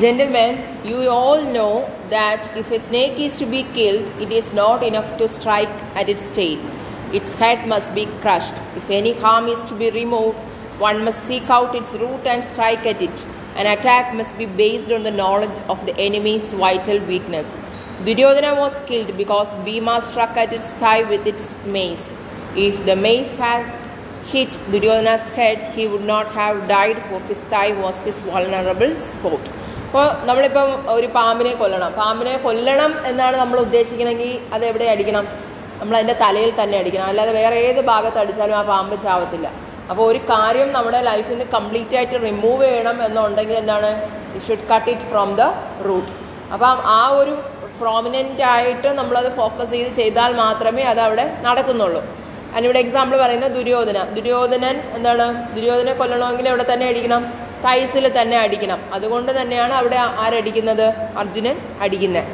Gentlemen, you all know that if a snake is to be killed, it is not enough to strike at its tail. Its head must be crushed. If any harm is to be removed, one must seek out its root and strike at it. An attack must be based on the knowledge of the enemy's vital weakness. Duryodhana was killed because Bhima struck at its thigh with its mace. If the mace had hit Duryodhana's head, he would not have died, for his thigh was his vulnerable spot. അപ്പോൾ നമ്മളിപ്പം ഒരു പാമ്പിനെ കൊല്ലണം. പാമ്പിനെ കൊല്ലണം എന്നാണ് നമ്മൾ ഉദ്ദേശിക്കണമെങ്കിൽ അത് എവിടെ അടിക്കണം? നമ്മൾ അതിന്റെ തലയിൽ തന്നെ അടിക്കണം. അല്ലാതെ വേറെ ഏത് ഭാഗത്ത് അടിച്ചാലും ആ പാമ്പ് ചാവത്തില്ല. അപ്പോൾ ഒരു കാര്യം നമ്മുടെ ലൈഫിൽ നിന്ന് കംപ്ലീറ്റ് ആയിട്ട് റിമൂവ് ചെയ്യണം എന്നുണ്ടെങ്കിൽ എന്താണ്? You should cut it from the root അപ്പം ആ ഒരു പ്രോമിനന്റ് ആയിട്ട് നമ്മളത് ഫോക്കസ് ചെയ്ത് ചെയ്താൽ മാത്രമേ അത് അവിടെ നടക്കുന്നുള്ളൂ. അതിനിവിടെ എക്സാമ്പിൾ പറയുന്നത് ദുര്യോധന. ദുര്യോധനൻ എന്താണ്? ദുര്യോധനെ കൊല്ലണമെങ്കിൽ എവിടെ തന്നെ അടിക്കണം? തൈസിൽ തന്നെ അടിക്കണം അതുകൊണ്ട് തന്നെയാണ് അവിടെ ആരടിക്കുന്നത് അർജുനൻ അടിക്കുന്നത്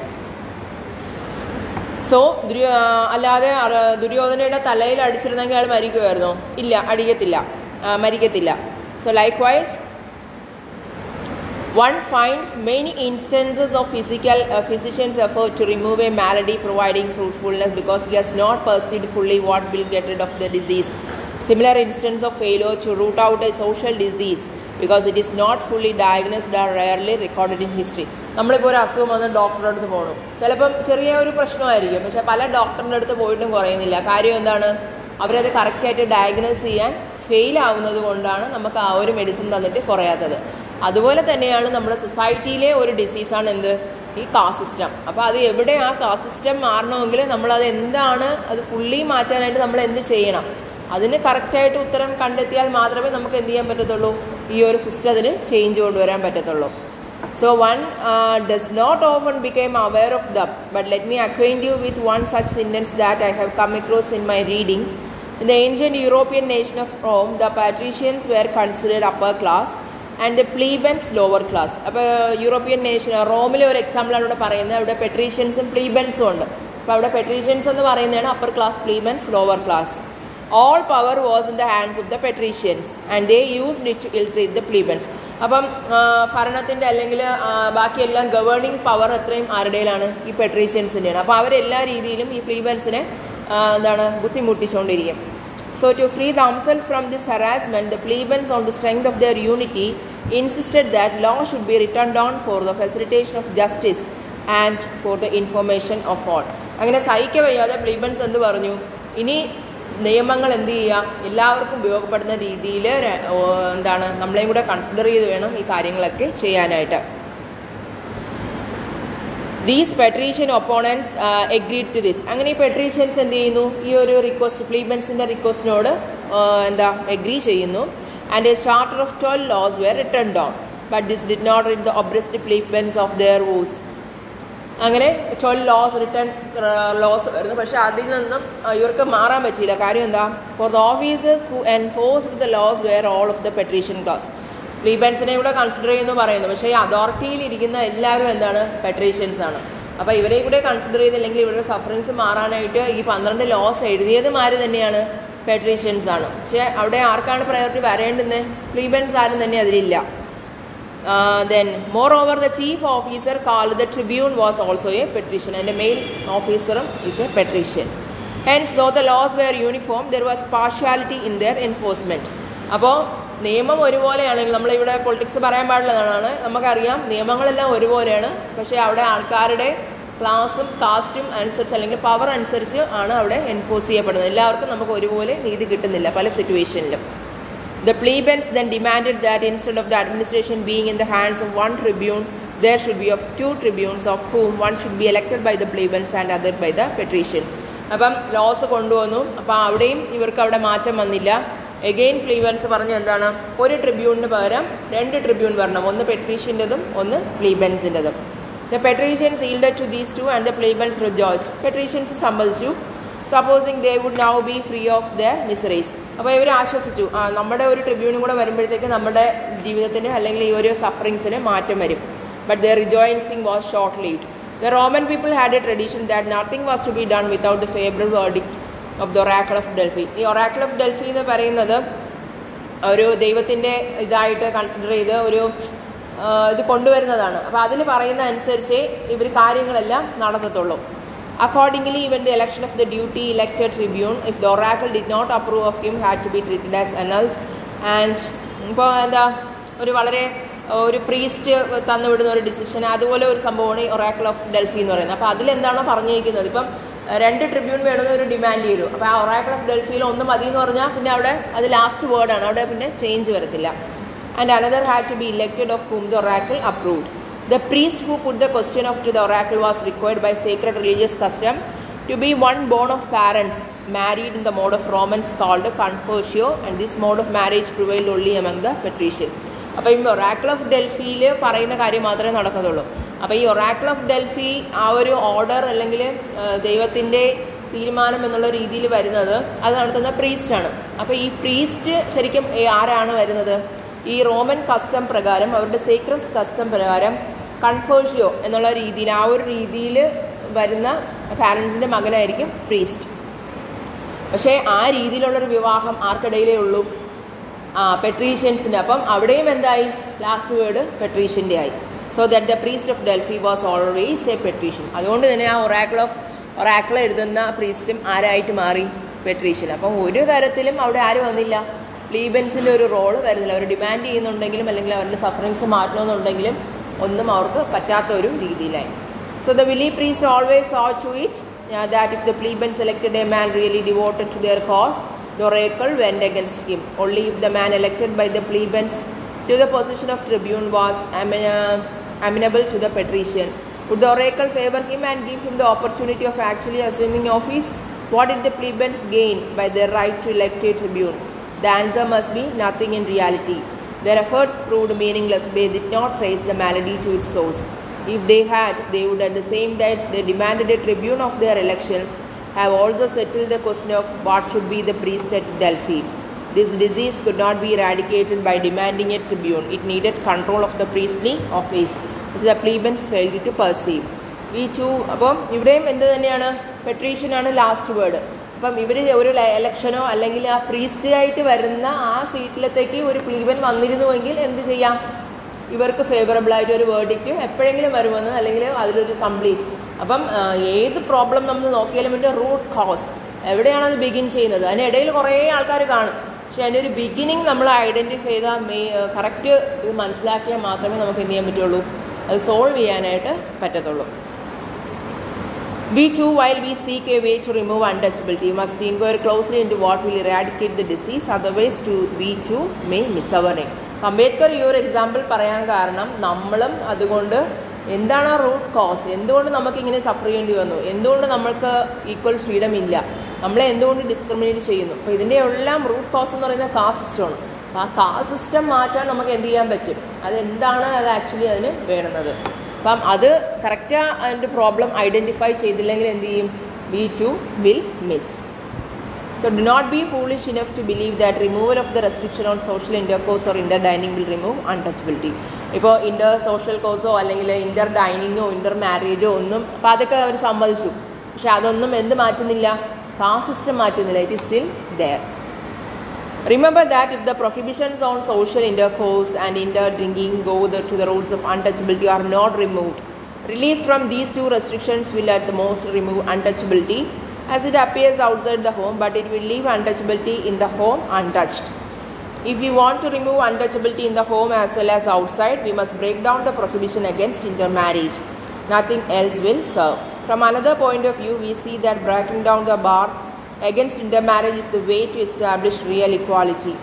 സോ ദുര്യോ അല്ലാതെ ദുര്യോധനയുടെ തലയിൽ അടിച്ചിരുന്നെങ്കിൽ അയാൾ മരിക്കുമായിരുന്നോ ഇല്ല അടിക്കത്തില്ല മരിക്കത്തില്ല so likewise One finds many instances of physical uh, physician's effort to remove a malady providing fruitfulness because he has not perceived fully what will get rid of the disease. Similar instance of failure to root out a social it is not fully diagnosed or diagnosed recorded in history. നമ്മളിപ്പോൾ ഒരു അസുഖം വന്ന് ഡോക്ടറുടെ അടുത്ത് പോകണം ചിലപ്പം ചെറിയ ഒരു പ്രശ്നമായിരിക്കും. പക്ഷേ പല ഡോക്ടറിന്റെ അടുത്ത് പോയിട്ടും കുറയുന്നില്ല. കാര്യം എന്താണ്? അവരത് കറക്റ്റായിട്ട് ഡയഗ്നോസ് ചെയ്യാൻ ഫെയിൽ ആവുന്നത് കൊണ്ടാണ് നമുക്ക് ആ ഒരു മെഡിസിൻ തന്നിട്ട് കുറയാത്തത്. അതുപോലെ തന്നെയാണ് നമ്മുടെ സൊസൈറ്റിയിലെ ഒരു ഡിസീസാണ് എന്ത്? ഈ കാസ്റ്റ് സിസ്റ്റം. അപ്പോൾ അത് എവിടെ ആ കാസ്റ്റ് സിസ്റ്റം മാറണമെങ്കിൽ നമ്മളത് എന്താണ്? അത് ഫുള്ളി മാറ്റാനായിട്ട് നമ്മൾ എന്ത് ചെയ്യണം? അതിന് കറക്റ്റായിട്ട് ഉത്തരം കണ്ടെത്തിയാൽ മാത്രമേ നമുക്ക് എന്ത് ചെയ്യാൻ പറ്റത്തുള്ളൂ? ഈ ഒരു സിസ്റ്റത്തിന് ചേഞ്ച് കൊണ്ടുവരാൻ പറ്റത്തുള്ളൂ. So one does not often became aware of them but let me acquaint you with one such sentence that I have come across in my reading in the ancient European nation of Rome the patricians were considered upper class and the plebeians lower class അപ്പോൾ European nation റോമിലെ ഒരു എക്സാമ്പിളാണ് ഇവിടെ പറയുന്നത്. അവിടെ പെട്രീഷ്യൻസും പ്ലീബൻസും ഉണ്ട്. അപ്പോൾ അവിടെ പെട്രീഷ്യൻസ് എന്ന് പറയുന്നതാണ് upper class plebeians lower class all power was in the hands of the patricians and they use it to illtreat the plebeians അപ്പം ഭരണത്തിന്റെ അല്ലെങ്കിൽ ബാക്കിയെല്ലാം ഗവേണിംഗ് പവർ അത്രയും ആരുടെയിലാണ്? ഈ പെട്രീഷ്യൻസിന്റെയാണ് അപ്പോൾ അവരെല്ലാ രീതിയിലും ഈ പ്ലീബൻസിനെ എന്താണ് ബുദ്ധിമുട്ടിച്ചുകൊണ്ടിരിക്കും so to free themselves from this harassment the plebeians on the strength of their unity insisted that law should be written down for the facilitation of justice and for the information of all അങ്ങനെ സഹിക്കവയ്യാതെ plebeians എന്ത് പറഞ്ഞു? ഇനി നിയമങ്ങൾ എന്ത് ചെയ്യുക എല്ലാവർക്കും ഉപയോഗപ്പെടുന്ന രീതിയിൽ എന്താണ് നമ്മളെയും കൂടെ കൺസിഡർ ചെയ്ത് വേണം ഈ കാര്യങ്ങളൊക്കെ ചെയ്യാനായിട്ട്. These patrician opponents agreed to this അങ്ങനെ ഈ പെട്രീഷ്യൻസ് എന്ത് ചെയ്യുന്നു? ഈ ഒരു റിക്വസ്റ്റ് പ്ലീബൻസിന്റെ റിക്വസ്റ്റിനോട് എന്താ എഗ്രി ചെയ്യുന്നു. And a charter of twelve laws were written down but this did not rid the oppressed plebeians of their woes അങ്ങനെ ട്വൽവ് ലോസ് റിട്ടേൺ ലോസ് വരുന്നു. പക്ഷേ അതിൽ നിന്നും ഇവർക്ക് മാറാൻ പറ്റിയില്ല. കാര്യം എന്താ? For the officers who enforced the laws were all of the patrician class ലീബൻസിനെ കൂടെ കൺസിഡർ ചെയ്യുന്നു പറയുന്നു. പക്ഷേ ഈ അതോറിറ്റിയിൽ ഇരിക്കുന്ന എല്ലാവരും എന്താണ്? പെട്രീഷ്യൻസ് ആണ്. അപ്പോൾ ഇവരെ കൂടെ കൺസിഡർ ചെയ്തില്ലെങ്കിൽ ഇവരുടെ സഫറിങ്സ് മാറാനായിട്ട് ഈ പന്ത്രണ്ട് ലോസ് എഴുതിയതും ആര് തന്നെയാണ് പെട്രീഷ്യൻസ് ആണ്. പക്ഷേ അവിടെ ആർക്കാണ് പ്രയോറിറ്റി വരേണ്ടുന്നത്? ലീബൻസ് ആരും തന്നെ അതിലില്ല. Then moreover the chief officer call the tribune was also a patrician എന്റെ മെയിൻ ഓഫീസറും is a patrician hence though the laws were uniform there was partiality in their enforcement അപ്പോൾ നിയമം ഒരുപോലെയാണെങ്കിൽ നമ്മളിവിടെ പൊളിറ്റിക്സ് പറയാൻ പാടില്ലെന്നാണ് നമുക്കറിയാം. നിയമങ്ങളെല്ലാം ഒരുപോലെയാണ്. പക്ഷേ അവിടെ ആൾക്കാരുടെ ക്ലാസും കാസ്റ്റും അനുസരിച്ച് അല്ലെങ്കിൽ പവർ അനുസരിച്ച് ആണ് അവിടെ എൻഫോഴ്സ് ചെയ്യപ്പെടുന്നത്. എല്ലാവർക്കും നമുക്ക് ഒരുപോലെ നീതി കിട്ടുന്നില്ല പല സിറ്റുവേഷനിലും The plebeians then demanded that instead of the administration being in the hands of one tribune, there should be of two tribunes, of whom one should be elected by the plebeians and other by the patricians. അപ്പം laws കൊണ്ടുവന്നു അപ്പം അവിടെയും ഇവർക്ക് അവിടെ മാറ്റം വന്നില്ല again plebeians പറഞ്ഞു എന്താണ് ഒരു ട്രിബ്യൂണിന് പകരം രണ്ട് ട്രിബ്യൂൺ വരണം ഒന്ന് പെട്രീഷ്യന്റെതും ഒന്ന് പ്ലീബൻസിന്റെതും the patricians yield to these two and the plebeians rejoice patricians സമ്മതിച്ചു supposing they would now be free of the miseries അപ്പോൾ ഇവർ ആശ്വസിച്ചു. ആ നമ്മുടെ ഒരു ട്രിബ്യൂണും കൂടെ വരുമ്പോഴത്തേക്ക് നമ്മുടെ ജീവിതത്തിന് അല്ലെങ്കിൽ ഈ ഒരു സഫറിങ്സിന് മാറ്റം വരും. But the rejoicing was short lived the Roman people had a tradition that nothing was to be done without the favourable verdict of the oracle of Delphi ഈ ഒറാക്കിൾ ഓഫ് ഡൽഹി എന്ന് പറയുന്നത് ഒരു ദൈവത്തിന്റെ ഇതായിട്ട് കൺസിഡർ ചെയ്ത് ഒരു ഇത് കൊണ്ടുവരുന്നതാണ്. അപ്പോൾ അതിൽ പറയുന്ന അനുസരിച്ച് ഇവർ കാര്യങ്ങളെല്ലാം നടത്തത്തുള്ളൂ. Accordingly even the election of the duly elected tribune if the oracle did not approve of him had to be treated as annulled and ഇപ്പോൾ എന്താ ഒരു വളരെ ഒരു പ്രീസ്റ്റ് തന്നുവിടുന്ന ഒരു ഡിസിഷൻ അതുപോലെ ഒരു സംഭവമാണ് ഈ ഒറാക്കിൾ ഓഫ് ഡൽഫി എന്ന് പറയുന്നത്. അപ്പോൾ അതിലെന്താണോ പറഞ്ഞിരിക്കുന്നത്? ഇപ്പം രണ്ട് ട്രിബ്യൂൺ വേണമെന്ന് ഒരു ഡിമാൻഡ് ചെയ്തു. അപ്പോൾ ആ ഒറാക്കിൾ ഓഫ് ഡൽഫിയിൽ ഒന്ന് മതി എന്ന് പറഞ്ഞാൽ പിന്നെ അവിടെ അത് ലാസ്റ്റ് വേർഡാണ് അവിടെ പിന്നെ ചേഞ്ച് വരത്തില്ല. And another had to be elected of whom the oracle approved. The priest who put the question of to the oracle was required by sacred religious custom to be one born of parents married in the mode of Romans called confertio and this mode of marriage prevailed only among the patrician. അപ്പോൾ ഈ oracle of ഡൽഹിയിൽ പറയുന്ന കാര്യം മാത്രമേ നടക്കത്തുള്ളൂ അപ്പോൾ ഈ oracle of Delhi ആ ഒരു ഓർഡർ അല്ലെങ്കിൽ ദൈവത്തിന്റെ തീരുമാനം എന്നുള്ള രീതിയിൽ വരുന്നത് അത് നടത്തുന്ന പ്രീസ്റ്റാണ് അപ്പോൾ ഈ പ്രീസ്റ്റ് ശരിക്കും ആരാണ് വരുന്നത് ഈ റോമൻ കസ്റ്റം പ്രകാരം അവരുടെ സീക്രസ് കസ്റ്റം പ്രകാരം കൺഫേഴ്ഷ്യോ എന്നുള്ള രീതിയിൽ ആ ഒരു രീതിയിൽ വരുന്ന പാരൻസിന്റെ മകനായിരിക്കും പ്രീസ്റ്റ്. പക്ഷേ ആ രീതിയിലുള്ളൊരു വിവാഹം ആർക്കിടയിലേ ഉള്ളൂ. ആ പെട്രീഷ്യൻസിന്റെ അപ്പം അവിടെയും എന്തായി? ലാസ്റ്റ് വേർഡ് പെട്രീഷ്യന്റെ ആയി. So that the priest of Delphi was always a patrician അതുകൊണ്ട് തന്നെ ആ ഒറാക്കിൾ ഓഫ് ഒറാക്കിൾ എഴുതുന്ന പ്രീസ്റ്റും ആരായിട്ട് മാറി? പെട്രീഷ്യൻ അപ്പം ഒരു തരത്തിലും അവിടെ ആരും വന്നില്ല? ലീബൻസിന്റെ ഒരു റോൾ വരുന്നില്ല. അവർ ഡിമാൻഡ് ചെയ്യുന്നുണ്ടെങ്കിലും അല്ലെങ്കിൽ അവരുടെ സഫറിങ്സ് മാറ്റണമെന്നുണ്ടെങ്കിലും ഒന്നും അവർക്ക് പറ്റാത്ത ഒരു രീതിയിലായി so the wily priest always saw to it that if the plebeian selected a man really devoted to their cause the oracle went against him. Only if the man elected by the plebeians to the position of tribune was amen- amenable to the patrician. Would the oracle favor him and give him the opportunity of actually assuming office? What did the plebeians gain by their right to elect a tribune? The answer must be nothing in reality. Their efforts proved meaningless. They did not trace the malady to its source. If they had, they would at the same time they demanded a tribune of their election have also settled the question of what should be the priest at Delphi. This disease could not be eradicated by demanding a tribune. It needed control of the priestly office, which the plebeians failed to perceive. ഈ to അപ്പം ഇവിടെയും എന്ത് തന്നെയാണ് പെട്രീഷ്യനാണ് last word അപ്പം ഇവർ ഒരു എലക്ഷനോ അല്ലെങ്കിൽ ആ പ്രീസ്റ്റ് ആയിട്ട് വരുന്ന ആ സീറ്റിലത്തേക്ക് ഒരു പ്ലീബൻ വന്നിരുന്നുവെങ്കിൽ എന്ത് ചെയ്യാം? ഇവർക്ക് ഫേവറബിൾ ആയിട്ട് ഒരു വേർഡിക്റ്റും എപ്പോഴെങ്കിലും വരുമെന്ന് അല്ലെങ്കിൽ അതിലൊരു കംപ്ലീറ്റ് അപ്പം ഏത് പ്രോബ്ലം നമ്മൾ നോക്കിയാലും അതിന്റെ റൂട്ട് കോസ് എവിടെയാണ് അത് ബിഗിൻ ചെയ്യുന്നത്? അതിനിടയിൽ കുറേ ആൾക്കാർ കാണും. പക്ഷെ അതിന്റെ ഒരു ബിഗിനിങ് നമ്മൾ ഐഡന്റിഫൈ ചെയ്താൽ മെയ് കറക്റ്റ് ഇത് മനസ്സിലാക്കിയാൽ മാത്രമേ നമുക്ക് എന്ത് ചെയ്യാൻ പറ്റുള്ളൂ? അത് സോൾവ് ചെയ്യാനായിട്ട് പറ്റത്തുള്ളൂ. We too, while we seek a way to remove untouchability, must inquire closely into what will eradicate the disease, otherwise to, we too may miss our aim. Ambedkar ഈ ഒരു എക്സാമ്പിൾ പറയാൻ കാരണം നമ്മളും അതുകൊണ്ട് എന്താണ് ആ റൂട്ട് കോസ് എന്തുകൊണ്ട് നമുക്കിങ്ങനെ സഫർ ചെയ്യേണ്ടി വന്നു? എന്തുകൊണ്ട് നമ്മൾക്ക് ഈക്വൽ ഫ്രീഡം ഇല്ല? നമ്മളെ എന്തുകൊണ്ട് ഡിസ്ക്രിമിനേറ്റ് ചെയ്യുന്നു? അപ്പോൾ ഇതിന്റെ എല്ലാം റൂട്ട് കോസ് എന്ന് പറയുന്നത് കാസ്റ്റ് സിസ്റ്റമാണ് അപ്പോൾ ആ കാസ്റ്റ് സിസ്റ്റം മാറ്റാൻ നമുക്ക് എന്ത് ചെയ്യാൻ പറ്റും? അതെന്താണ് അത് ആക്ച്വലി അതിന് വേണ്ടുന്നത്? അപ്പം അത് കറക്റ്റ് അതിന്റെ പ്രോബ്ലം ഐഡന്റിഫൈ ചെയ്തില്ലെങ്കിൽ എന്ത് ചെയ്യും? We too will miss So do not be foolish enough to believe that removal of the restriction on social intercourse or inter dining will remove untouchability ഇപ്പോൾ ഇന്റർ സോഷ്യൽ കോഴ്സോ അല്ലെങ്കിൽ Inter ഡൈനിങ്ങോ Inter മാരേജോ ഒന്നും അപ്പോൾ അതൊക്കെ അവർ സമ്മതിച്ചു. പക്ഷെ അതൊന്നും എന്ത് മാറ്റുന്നില്ല? Caste system മാറ്റുന്നില്ല. It is still there Remember that if the prohibitions on social intercourse and inter drinking go the, to the rules of untouchability are not removed, release from these two restrictions will at the most remove untouchability as it appears outside the home, but it will leave untouchability in the home untouched. If we want to remove untouchability in the home as well as outside, we must break down the prohibition against intermarriage. Nothing else will serve. From another point of view, we see that breaking down the bar against intermarriage is the way to establish real equality.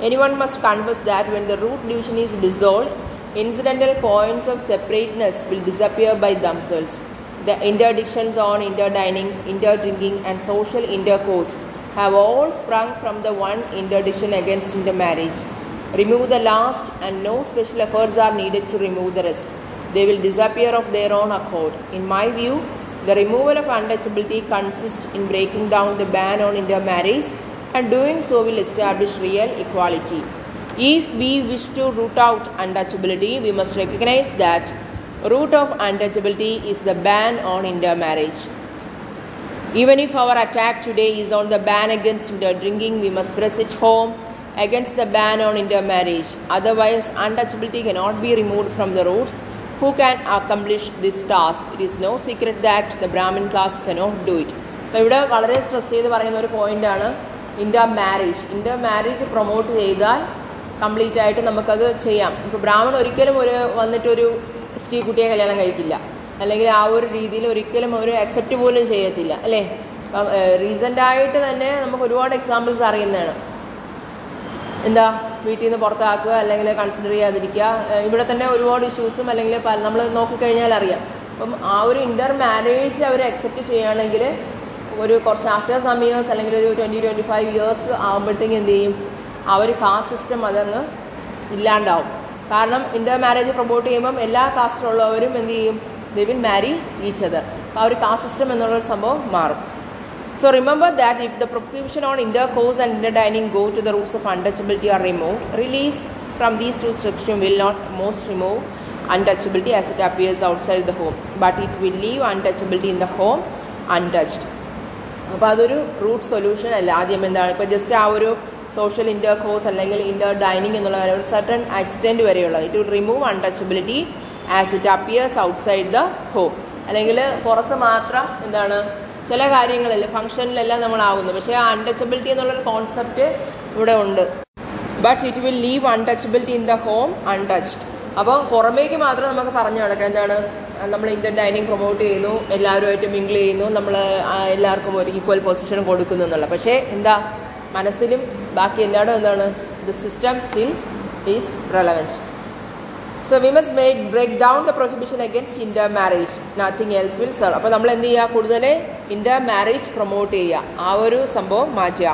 Anyone must confess that when the root division is dissolved, incidental points of separateness will disappear by themselves. The interdictions on interdining, interdrinking, and social intercourse have all sprung from the one interdiction against intermarriage. Remove the last, and no special efforts are needed to remove the rest. They will disappear of their own accord. In my view, the removal of untouchability consists in breaking down the ban on intermarriage, and doing so will establish real equality. If we wish to root out untouchability, we must recognize that root of untouchability is the ban on intermarriage. Even if our attack today is on the ban against interdrinking, we must press it home against the ban on intermarriage. Otherwise, untouchability cannot be removed from the roots. Who can accomplish this task? It is no secret that the Brahmin class cannot do it. അപ്പോൾ ഇവിടെ വളരെ stress ചെയ്ത് പറയുന്ന ഒരു പോയിന്റാണ് intermarriage intermarriage promote ചെയ്താൽ complete ആയിട്ട് നമുക്കത് ചെയ്യാം. ഇപ്പോൾ ബ്രാഹ്മൺ ഒരിക്കലും ഒരു വന്നിട്ടൊരു സ്ത്രീ കുട്ടിയെ കല്യാണം കഴിക്കില്ല. അല്ലെങ്കിൽ ആ ഒരു രീതിയിൽ ഒരിക്കലും ഒരു അക്സെപ്റ്റ് പോലും ചെയ്യത്തില്ല. അല്ലേ? അപ്പം റീസെന്റ് ആയിട്ട് തന്നെ നമുക്ക് ഒരുപാട് എക്സാമ്പിൾസ് അറിയുന്നതാണ്. എന്താ വീട്ടിൽ നിന്ന് പുറത്താക്കുക അല്ലെങ്കിൽ കൺസിഡർ ചെയ്യാതിരിക്കുക. ഇവിടെ തന്നെ ഒരുപാട് ഇഷ്യൂസും അല്ലെങ്കിൽ നമ്മൾ നോക്കിക്കഴിഞ്ഞാൽ അറിയാം. അപ്പം ആ ഒരു ഇന്റർ മാരേജ് അവർ അക്സെപ്റ്റ് ചെയ്യുകയാണെങ്കിൽ ഒരു കുറച്ച് ആഫ്റ്റർ സം ഇയേഴ്സ് അല്ലെങ്കിൽ ഒരു ട്വന്റി ട്വന്റി ഫൈവ് ഇയേഴ്സ് ആകുമ്പോഴത്തേക്കും എന്ത് ചെയ്യും? ആ ഒരു കാസ്റ്റ് സിസ്റ്റം അതങ്ങ് ഇല്ലാണ്ടാവും. കാരണം ഇന്റർ മാരേജ് പ്രൊമോട്ട് ചെയ്യുമ്പം എല്ലാ കാസ്റ്റിലുള്ളവരും എന്ത് ചെയ്യും? They will marry each other അപ്പോൾ ആ ഒരു കാസ്റ്റ് സിസ്റ്റം എന്നുള്ളൊരു സംഭവം മാറും. So remember that if the prohibition on intercourse and interdining go to the roots of untouchability are removed, release from these two restrictions will not most remove untouchability as it appears outside the home, but it will leave untouchability in the home untouched. അപ്പോൾ അതൊരു root solution അല്ല ആദ്യം എന്താണ് ഇപ്പോൾ just ആ ഒരു social intercourse അല്ലെങ്കിൽ inter dining എന്നുള്ള ഒരു certain It will it will remove untouchability as it appears outside the home അല്ലെങ്കിൽ പുറത്ത് മാത്രം എന്താണ് ചില കാര്യങ്ങളിൽ ഫംഗ്ഷനിലെല്ലാം നമ്മളാവുന്നു പക്ഷേ ആ അൺടച്ചബിലിറ്റി എന്നുള്ളൊരു കോൺസെപ്റ്റ് ഇവിടെ ഉണ്ട്. But it will leave untouchability in the home untouched അപ്പോൾ പുറമേക്ക് മാത്രം നമുക്ക് പറഞ്ഞു നടക്കാം. എന്താണ്? നമ്മൾ ഇന്ത്യൻ ഡൈനിങ് പ്രൊമോട്ട് ചെയ്യുന്നു എല്ലാവരുമായിട്ട് മിങ്കിൾ ചെയ്യുന്നു നമ്മൾ എല്ലാവർക്കും ഒരു ഈക്വൽ പൊസിഷൻ കൊടുക്കുന്നു എന്നുള്ള. പക്ഷേ എന്താ? മനസ്സിലും ബാക്കി എല്ലായിടും എന്താണ്? The system still is relevant so we must make break down the prohibition against intermarriage nothing else will serve അപ്പോൾ നമ്മൾ എന്ത് ചെയ്യുക? കൂടുതൽ ഇൻഡർ മാരേജ് പ്രൊമോട്ട് ചെയ്യുക. ആ ഒരു സംഭവം മാറ്റുക.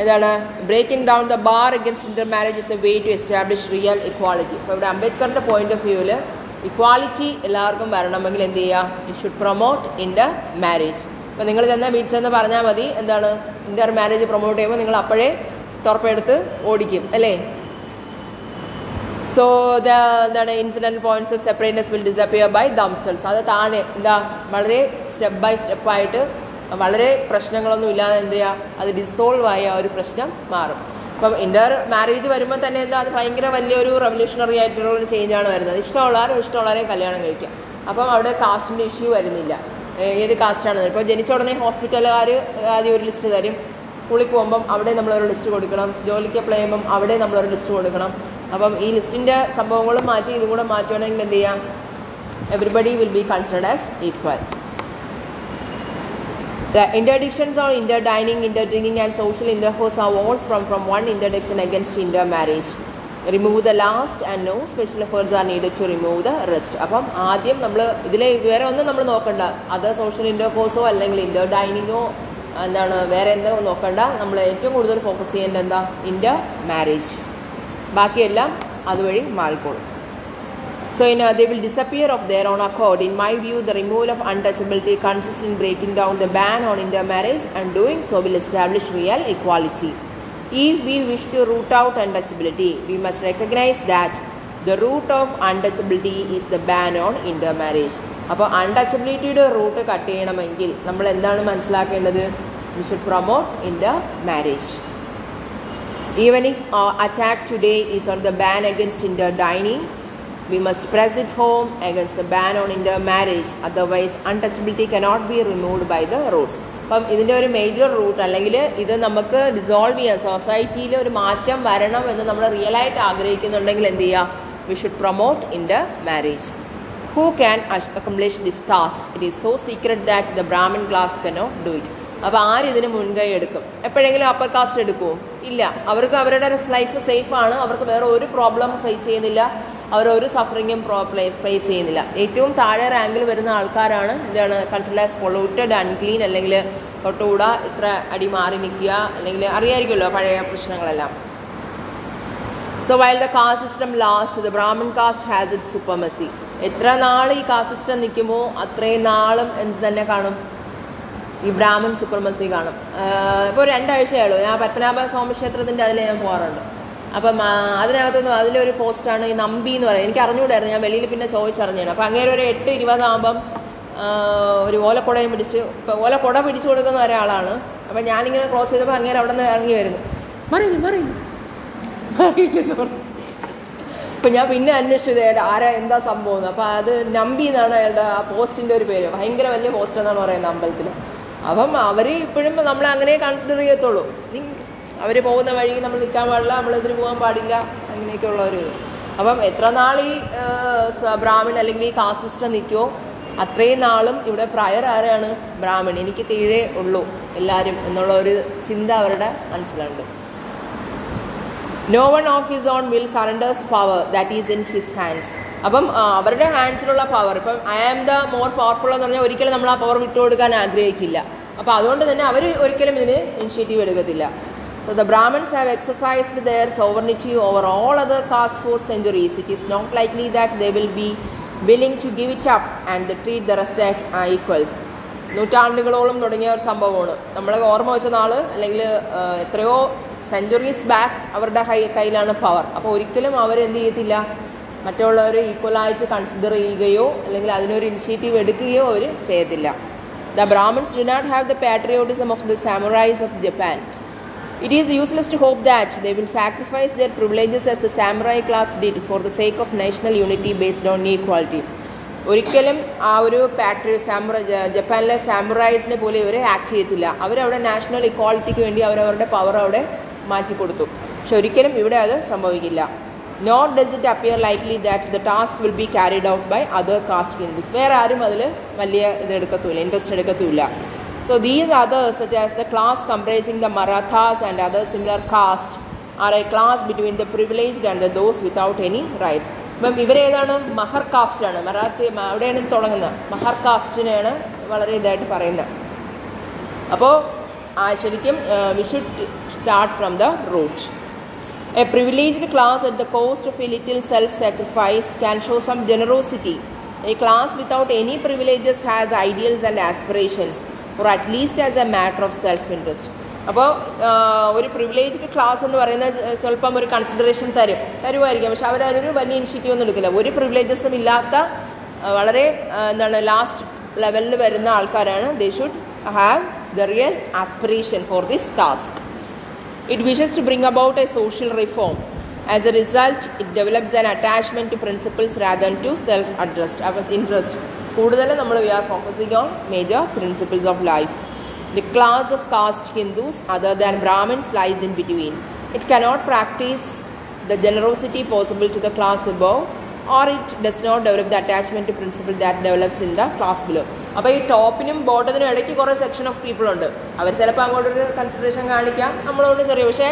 എന്താണ്? Breaking down the bar against intermarriage is the way to establish real equality അപ്പോൾ ഇവിടെ അംബേദ്കറിന്റെ പോയിന്റ് ഓഫ് വ്യൂവിൽ ഇക്വാളിറ്റി എല്ലാവർക്കും വരണമെങ്കിൽ എന്ത് ചെയ്യുക? You should promote intermarriage അപ്പോൾ നിങ്ങൾ ചെന്ന വീട്ടിൽ എന്ന് പറഞ്ഞാൽ മതി. എന്താണ്? ഇൻഡർ മാരേജ് പ്രൊമോട്ട് ചെയ്യുമ്പോൾ നിങ്ങൾ അപ്പോഴേ തുറപ്പെടുത്ത് ഓടിക്കും. അല്ലേ? സോ ദ എന്താണ് incident points of separateness will disappear by themselves അത് താനെ എന്താ വളരെ സ്റ്റെപ്പ് ബൈ സ്റ്റെപ്പായിട്ട് വളരെ പ്രശ്നങ്ങളൊന്നും ഇല്ലാതെ എന്ത് ചെയ്യുക അത് ഡിസോൾവ് ആയ ആ ഒരു പ്രശ്നം മാറും. അപ്പം ഇന്റർ മാരേജ് വരുമ്പോൾ തന്നെ എന്താ അത് ഭയങ്കര വലിയൊരു റെവല്യൂഷണറി ആയിട്ടുള്ള ഒരു ചേഞ്ചാണ് വരുന്നത്. ഇഷ്ടമുള്ളവരും ഇഷ്ടമുള്ളവരെയും കല്യാണം കഴിക്കുക അപ്പം അവിടെ കാസ്റ്റിന്റെ ഇഷ്യൂ വരുന്നില്ല. ഏത് കാസ്റ്റാണെന്ന് ഇപ്പോൾ ജനിച്ച ഉടനെ ഹോസ്പിറ്റലുകാർ ആദ്യം ഒരു ലിസ്റ്റ് തരും. സ്കൂളിൽ പോകുമ്പം അവിടെ നമ്മളൊരു ലിസ്റ്റ് കൊടുക്കണം. ജോലിക്ക് അപ്ലൈ ചെയ്യുമ്പം അവിടെ നമ്മളൊരു ലിസ്റ്റ് കൊടുക്കണം. അപ്പം ഈ ലിസ്റ്റിന്റെ സംഭവങ്ങളും മാറ്റി ഇതും കൂടെ മാറ്റുകയാണെങ്കിൽ എന്ത് ചെയ്യാം? Everybody will be considered as equal The interdictions on interdining, interdrinking, and social intercourse are all from, from one interdiction against intermarriage. Remove the last and no special efforts are need to remove the rest അപ്പം ആദ്യം നമ്മൾ ഇതിൽ വേറെ ഒന്നും നമ്മൾ നോക്കണ്ട. അത് social ഇന്റർകോഴ്സോ അല്ലെങ്കിൽ ഇന്റർ ഡൈനിങ്ങോ എന്താണ് വേറെ എന്തോ നോക്കണ്ട. നമ്മൾ ഏറ്റവും കൂടുതൽ ഫോക്കസ് ചെയ്യേണ്ടത് എന്താ? ഇന്റർ മാരേജ് ബാക്കിയെല്ലാം അതുവഴി മാറിക്കോളും So, you know, they will disappear of their own accord. In my view, the removal of untouchability consists in breaking down the ban on intermarriage, and doing so will establish real equality. If we wish to root out untouchability, we must recognize that the root of untouchability is the ban on intermarriage. അപ്പോൾ അൺടച്ചബിലിറ്റിയുടെ root cut ചെയ്യണമെങ്കിൽ നമ്മൾ എന്താണ് മനസ്സിലാക്കേണ്ടത് we should promote in the marriage Even if our attack today is on the ban against interdining, we must press it home against the ban on intermarriage. Otherwise, untouchability cannot be removed by the roots. അപ്പം ഇതിന്റെ ഒരു major root അല്ലെങ്കിൽ ഇത് നമുക്ക് dissolve ചെയ്യാം സൊസൈറ്റിയിൽ ഒരു മാറ്റം വരണം എന്ന് നമ്മൾ റിയലായിട്ട് ആഗ്രഹിക്കുന്നുണ്ടെങ്കിൽ എന്ത് ചെയ്യുക we should promote in the marriage who can accomplish this task it is so secret that the Brahmin class cannot do it അപ്പോൾ ആര് ഇതിന് മുൻകൈ എടുക്കും? എപ്പോഴെങ്കിലും അപ്പർ കാസ്റ്റ് എടുക്കുമോ ഇല്ല. അവർക്ക് അവരുടെ ലൈഫ് സേഫ് ആണ്. അവർക്ക് വേറെ ഒരു പ്രോബ്ലം ഫേസ് ചെയ്യുന്നില്ല. അവർ ഒരു സഫറിങ്ങും ഫേസ് ചെയ്യുന്നില്ല. ഏറ്റവും താഴെ റാങ്കിൽ വരുന്ന ആൾക്കാരാണ് എന്താണ് കൺസിഡേഴ്സ് പൊളൂട്ടഡ് അൺക്ലീൻ അല്ലെങ്കിൽ തൊട്ടുകൂടാ ഇത്ര അടി മാറി നിൽക്കുക. അല്ലെങ്കിൽ അറിയായിരിക്കുമല്ലോ പഴയ പ്രശ്നങ്ങളെല്ലാം. So while the caste system last the Brahman caste has it supremacy എത്ര നാൾ ഈ കാസ്റ്റ് സിസ്റ്റം നിൽക്കുമോ അത്രയും നാളും എന്ത് തന്നെ കാണും. ഈ ബ്രാഹ്മൺ സുപ്രമസി കാണും. ഇപ്പോൾ രണ്ടാഴ്ചയുള്ളൂ ഞാൻ പത്മനാഭ സ്വാമി ക്ഷേത്രത്തിന്റെ അതിൽ ഞാൻ പോകാറുണ്ട് അപ്പം അതിനകത്തുനിന്ന് അതിലൊരു പോസ്റ്റാണ് ഈ നമ്പി എന്ന് പറയുന്നത്. എനിക്ക് അറിഞ്ഞുകൂടായിരുന്നു ഞാൻ വെളിയിൽ പിന്നെ ചോദിച്ചറിഞ്ഞാണ് അപ്പം അങ്ങനെ ഒരു എട്ട് ഇരുപതാകുമ്പം ഒരു ഓലക്കുടയും പിടിച്ച് ഇപ്പം ഓലക്കുട പിടിച്ചു കൊടുക്കുന്ന ഒരാളാണ്. അപ്പം ഞാനിങ്ങനെ ക്രോസ് ചെയ്തപ്പോൾ അങ്ങനെ അവിടെ നിന്ന് ഇറങ്ങി വരുന്നു. മറിയില്ല മറിയില്ല മറിയില്ലെന്ന് പറഞ്ഞു. അപ്പം ഞാൻ പിന്നെ അന്വേഷിച്ചു ഇത് ആരാ എന്താ സംഭവം എന്ന്. അപ്പം അത് നമ്പി എന്നാണ് അയാളുടെ ആ പോസ്റ്റിന്റെ ഒരു പേര്. ഭയങ്കര വലിയ പോസ്റ്റ് എന്നാണ് പറയുന്നത് അമ്പലത്തിൽ അപ്പം അവർ ഇപ്പോഴും നമ്മളെ അങ്ങനെ കൺസിഡർ ചെയ്യത്തുള്ളൂ. അവർ പോകുന്ന വഴി നമ്മൾ നിൽക്കാൻ പാടില്ല നമ്മൾ ഇതിന് പോകാൻ പാടില്ല അങ്ങനെയൊക്കെയുള്ള ഒരു അപ്പം എത്ര നാൾ ഈ ബ്രാഹ്മിൺ അല്ലെങ്കിൽ ഈ കാസ്റ്റ് സിസ്റ്റം നിൽക്കുമോ അത്രയും നാളും ഇവിടെ പ്രയർ ആരാണ്? ബ്രാഹ്മിൺ എനിക്ക് തീഴേ ഉള്ളൂ എല്ലാവരും എന്നുള്ള ഒരു ചിന്ത അവരുടെ മനസ്സിലുണ്ട്. No one of his own will surrenders power that is in his hands അപ്പം അവരുടെ ഹാൻഡ്സിലുള്ള പവർ ഇപ്പം I am the more powerful എന്ന് പറഞ്ഞാൽ ഒരിക്കലും നമ്മൾ ആ പവർ വിട്ടുകൊടുക്കാൻ ആഗ്രഹിക്കില്ല. അപ്പോൾ അതുകൊണ്ട് തന്നെ അവർ ഒരിക്കലും ഇതിന് ഇനിഷ്യേറ്റീവ് എടുക്കത്തില്ല. So the Brahmans have exercised their sovereignty over all other caste for centuries it is not likely that they will be willing to give it up and treat the rest equals നൂറ്റാണ്ടുകളോളം തുടങ്ങിയ ഒരു സംഭവമാണ്. നമ്മളെ ഓർമ്മ വെച്ച നാൾ അല്ലെങ്കിൽ എത്രയോ സെഞ്ചുറീസ് ബാക്ക് അവരുടെ കൈ കയ്യിലാണ് പവർ അപ്പോൾ ഒരിക്കലും അവരെന്ത് ചെയ്യത്തില്ല? മറ്റുള്ളവരെ ഈക്വലായിട്ട് കൺസിഡർ ചെയ്യുകയോ അല്ലെങ്കിൽ അതിനൊരു ഇനിഷ്യേറ്റീവ് എടുക്കുകയോ അവർ ചെയ്യത്തില്ല. The Brahmans do not have the patriotism of the samurais of Japan It is useless to hope that they will sacrifice their privileges as the samurai class did for the sake of national unity based on equality. ഒരിക്കലും ആ ഒരു പാട്രി സാമുറ ജപ്പാനിലെ സാമുറൈസിനെ പോലെ ഇവർ act ചെയ്യത്തില്ല അവരവിടെ national ഇക്വാളിറ്റിക്ക് വേണ്ടി അവരവരുടെ പവർ അവിടെ മാറ്റിക്കൊടുത്തു. പക്ഷെ ഒരിക്കലും ഇവിടെ അത് സംഭവിക്കില്ല. Not does it appear likely that the task will be carried out by other caste Hindus വേറെ ആരും അതിൽ വലിയ ഇത് എടുക്കത്തുമില്ല ഇൻട്രസ്റ്റ് എടുക്കത്തുമില്ല So these others such as the class comprising the Marathas and other similar caste are a class between the privileged and the those without any rights ഇപ്പം ഇവരേതാണ്? മഹർ കാസ്റ്റാണ് മറാത്തി അവിടെയാണ് തുടങ്ങുന്നത്. മഹർ കാസ്റ്റിനെയാണ് വളരെ ഇതായിട്ട് പറയുന്നത്. അപ്പോൾ ശരിക്കും we should start from the root Privileged class at the cost of a little self sacrifice can show some generosity. A class without any privileges has ideals and aspirations, or at least as a matter of self interest. അപ്പോൾ ഒരു privileged class എന്ന് പറയുന്നത് സ്വല്പം ഒരു consideration തരും തരുമായിരിക്കും പക്ഷെ അവരൊരു വലിയ ഇനിഷ്യേറ്റീവ് ഒന്നും എടുക്കില്ല ഒരു പ്രിവിലേജസും ഇല്ലാത്ത വളരെ എന്താണ് ലാസ്റ്റ് ലെവലിൽ വരുന്ന ആൾക്കാരാണ് they should have the real aspiration for this task It wishes to bring about a social reform. As a result, it develops an attachment to principles rather than to self-interest. interest. കൂടുതൽ നമ്മൾ we are focusing on major principles of life the class of caste Hindus other than Brahmins lies in between it cannot practise the generosity possible to the class above or it does not develop the attachment to principle that develops in the class below അപ്പോൾ ഈ ടോപ്പിനും ബോട്ടത്തിനും ഇടയ്ക്ക് കുറേ section of people ഉണ്ട്. അവർ ചിലപ്പോൾ അങ്ങോട്ടൊരു consideration കാണിക്കാം നമ്മളോട് ചെറിയ പക്ഷേ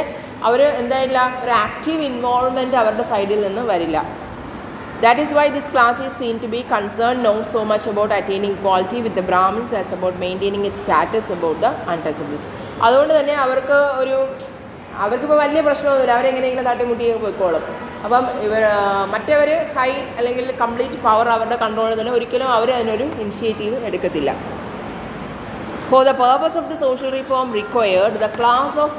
അവർ എന്തായില്ല ഒരു ആക്റ്റീവ് ഇൻവോൾവ്മെന്റ് അവരുടെ സൈഡിൽ നിന്ന് വരില്ല. That is why this class is seen to be concern not so much about attaining quality with the Brahmins as about maintaining it status about the untouchables അതുകൊണ്ട് തന്നെ അവർക്ക് ഒരു അവർക്കിപ്പോൾ വലിയ പ്രശ്നമൊന്നുമില്ല. അവരെങ്ങനെയെങ്കിലും തട്ടിമുട്ടിയൊക്കെ പോയിക്കോളും. അപ്പം ഇവർ മറ്റവർ ഹൈ അല്ലെങ്കിൽ കംപ്ലീറ്റ് പവർ അവരുടെ കൺട്രോളിൽ തന്നെ ഒരിക്കലും അവർ അതിനൊരു ഇനിഷ്യേറ്റീവ് എടുക്കത്തില്ല. For the purpose of the social reform required the class of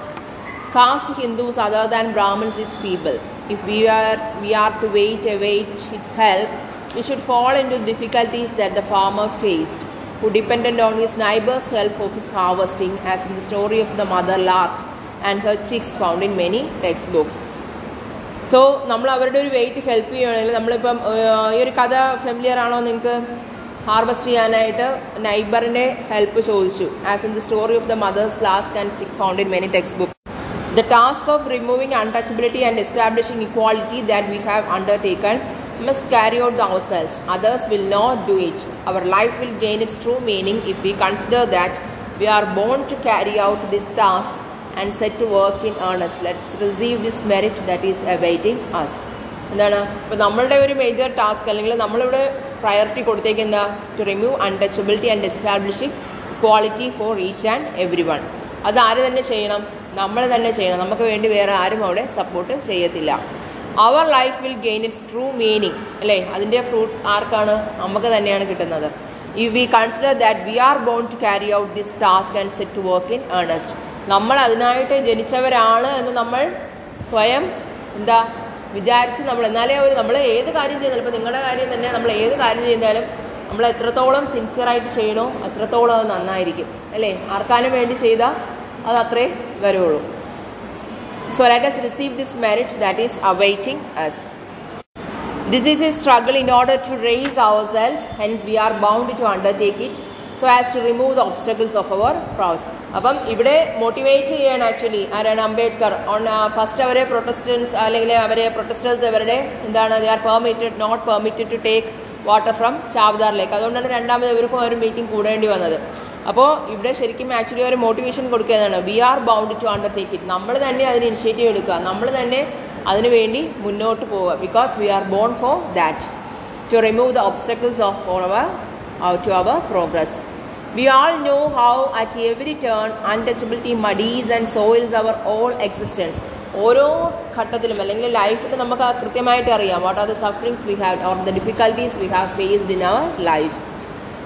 caste Hindus other than Brahmins is people if we are we are to wait a wait its help we should follow into difficulties that the farmer faced who dependent on his neighbours help of his harvesting as in the story of the mother lark and her chicks found in many text so നമ്മൾ അവരുടെ ഒരു wait help ചെയ്യുകയാണെങ്കിൽ നമ്മളിപ്പം ഈ ഒരു കഥ familiar ആണോ നിങ്ങൾക്ക് ഹാർവസ്റ്റ് ചെയ്യാനായിട്ട് നൈബറിന്റെ ഹെൽപ്പ് ചോദിച്ചു as in the story of the mothers last and chick found in many text book The task of removing untouchability and establishing equality that we have undertaken must carry out ourselves. Others will not do it. Our life will gain its true meaning if we consider that we are born to carry out this task and set to work in earnest. Let's receive this merit that is awaiting us. എന്താണ്? ഇപ്പോൾ നമ്മളുടെ ഒരു major task അല്ലെങ്കിൽ നമ്മളിവിടെ priority കൊടുത്തേക്കുന്ന to remove untouchability and establishing quality for each and every one അത് ആര് തന്നെ ചെയ്യണം? നമ്മൾ തന്നെ ചെയ്യണം. നമുക്ക് വേണ്ടി വേറെ ആരും അവിടെ സപ്പോർട്ട് ചെയ്യത്തില്ല. Our life will gain its true meaning അല്ലേ? അതിന്റെ ഫ്രൂട്ട് ആർക്കാണ്? നമുക്ക് തന്നെയാണ് കിട്ടുന്നത്. If we consider that we are born to carry out this task and set to work in earnest നമ്മൾ അതിനായിട്ട് ജനിച്ചവരാണ് എന്ന് നമ്മൾ സ്വയം എന്താ വിചാരിച്ച് നമ്മൾ എന്നാലേ ഒരു നമ്മൾ ഏത് കാര്യം ചെയ്യുന്നാലും ഇപ്പോൾ നിങ്ങളുടെ കാര്യം തന്നെ നമ്മൾ ഏത് കാര്യം ചെയ്താലും നമ്മൾ എത്രത്തോളം സിൻസിയറായിട്ട് ചെയ്യണോ അത്രത്തോളം അത് നന്നായിരിക്കും. അല്ലേ? ആർക്കാനും വേണ്ടി ചെയ്താൽ അത് അത്രേ വരുള്ളൂ So let receive this merit that is awaiting us this is a struggle in order to raise our selves hence we are bound to undertake it. So as to remove the obstacles of our pros അപ്പം ഇവിടെ motivate ചെയ്യാണ് actually ആരാണ് Ambedkar. On first അവരെ protestants അല്ലെങ്കിൽ അവരെ protesters അവരുടെ എന്താണ് they are permitted not permitted to take water from ചാവ്ദാറിലേക്ക് അതുകൊണ്ടാണ് രണ്ടാമത് ഇവർക്കും ഒരു മീറ്റിംഗ് കൂടേണ്ടി വന്നത്. അപ്പോൾ ഇവിടെ ശരിക്കും ആക്ച്വലി ഒരു മോട്ടിവേഷൻ കൊടുക്കുന്നതാണ് we are bound to undertake it നമ്മൾ തന്നെ അതിന് ഇനിഷ്യേറ്റീവ് എടുക്കുക. നമ്മൾ തന്നെ അതിനു വേണ്ടി മുന്നോട്ട് പോവുക. Because we are born for that to remove the obstacles of for our To our progress we all know how at every turn untouchability muddies and soils our all existence ഓരോ ഘട്ടത്തിലും അല്ലെങ്കിൽ ലൈഫിൽ നമുക്ക് കൃത്യമായിട്ട് അറിയാം what are the sufferings we have or the difficulties we have faced in our life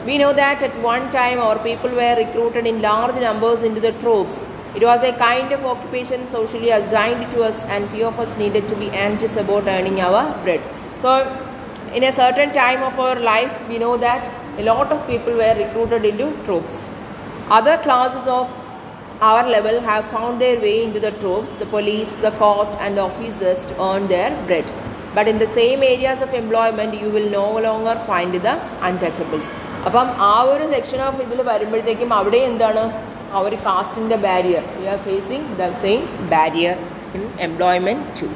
We know that at one time our people were recruited in large numbers into the troops. It was a kind of occupation socially assigned to us, and few of us needed to be anxious about earning our bread. So, in a certain time of our life, we know that a lot of people were recruited into troops. Other classes of our level have found their way into the troops, the police, the court, and the officers to earn their bread. But in the same areas of employment, you will no longer find the untouchables. അപ്പം ആ ഒരു section of ഇതിൽ വരുമ്പോഴത്തേക്കും അവിടെ എന്താണ് ആ ഒരു കാസ്റ്റിന്റെ barrier We are facing the same barrier in employment to